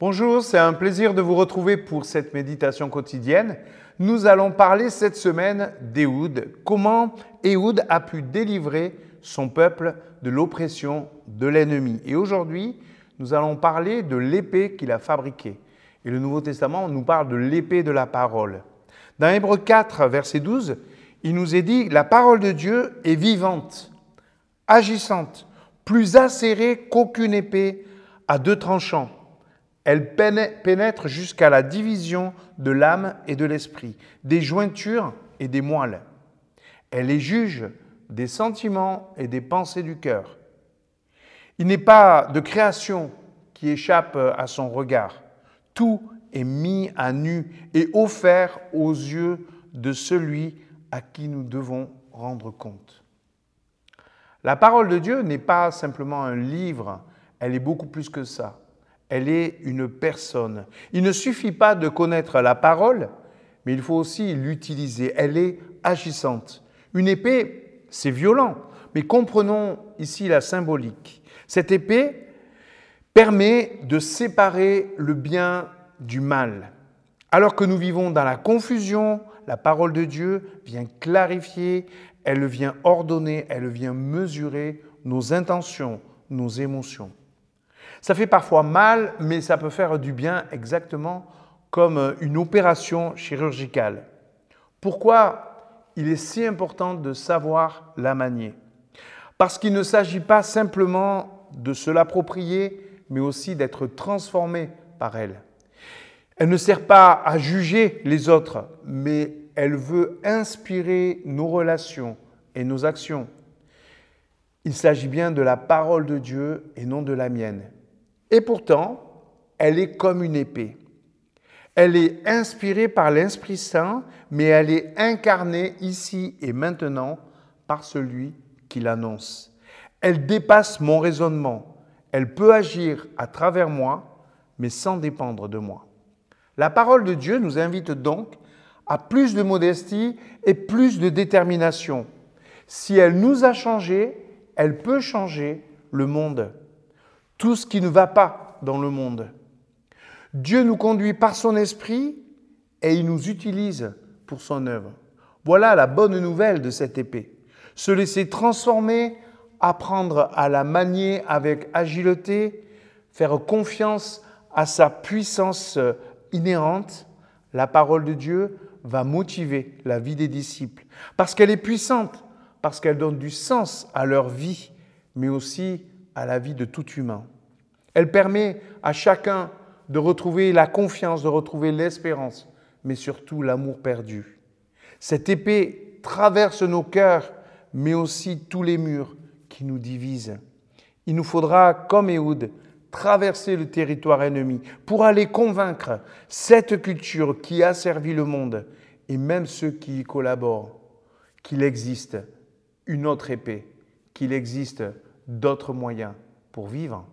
Bonjour, c'est un plaisir de vous retrouver pour cette méditation quotidienne. Nous allons parler cette semaine d'Éhoud, comment Éhoud a pu délivrer son peuple de l'oppression de l'ennemi. Et aujourd'hui, nous allons parler de l'épée qu'il a fabriquée. Et le Nouveau Testament nous parle de l'épée de la parole. Dans Hébreu 4, verset 12, il nous est dit, la parole de Dieu est vivante, agissante, plus acérée qu'aucune épée à deux tranchants elle pénètre jusqu'à la division de l'âme et de l'esprit, des jointures et des moelles. Elle est juge des sentiments et des pensées du cœur. Il n'est pas de création qui échappe à son regard. Tout est mis à nu et offert aux yeux de celui à qui nous devons rendre compte. La parole de Dieu n'est pas simplement un livre, elle est beaucoup plus que ça elle est une personne. Il ne suffit pas de connaître la parole, mais il faut aussi l'utiliser. Elle est agissante. Une épée, c'est violent, mais comprenons ici la symbolique. Cette épée permet de séparer le bien du mal. Alors que nous vivons dans la confusion, la parole de Dieu vient clarifier, elle vient ordonner, elle vient mesurer nos intentions, nos émotions. Ça fait parfois mal, mais ça peut faire du bien exactement comme une opération chirurgicale. Pourquoi il est si important de savoir la manier? Parce qu'il ne s'agit pas simplement de se l'approprier, mais aussi d'être transformé par elle. Elle ne sert pas à juger les autres, mais elle veut inspirer nos relations et nos actions. Il s'agit bien de la parole de Dieu et non de la mienne. Et pourtant, elle est comme une épée. Elle est inspirée par l'Esprit Saint, mais elle est incarnée ici et maintenant par celui qui l'annonce. Elle dépasse mon raisonnement. Elle peut agir à travers moi, mais sans dépendre de moi. La parole de Dieu nous invite donc à plus de modestie et plus de détermination. Si elle nous a changé, elle peut changer le monde tout ce qui ne va pas dans le monde. Dieu nous conduit par son esprit et il nous utilise pour son œuvre. Voilà la bonne nouvelle de cette épée. Se laisser transformer, apprendre à la manier avec agilité, faire confiance à sa puissance inhérente, la parole de Dieu va motiver la vie des disciples parce qu'elle est puissante, parce qu'elle donne du sens à leur vie, mais aussi à la vie de tout humain. Elle permet à chacun de retrouver la confiance, de retrouver l'espérance, mais surtout l'amour perdu. Cette épée traverse nos cœurs, mais aussi tous les murs qui nous divisent. Il nous faudra, comme Ehud, traverser le territoire ennemi pour aller convaincre cette culture qui a servi le monde et même ceux qui y collaborent qu'il existe une autre épée, qu'il existe d'autres moyens pour vivre.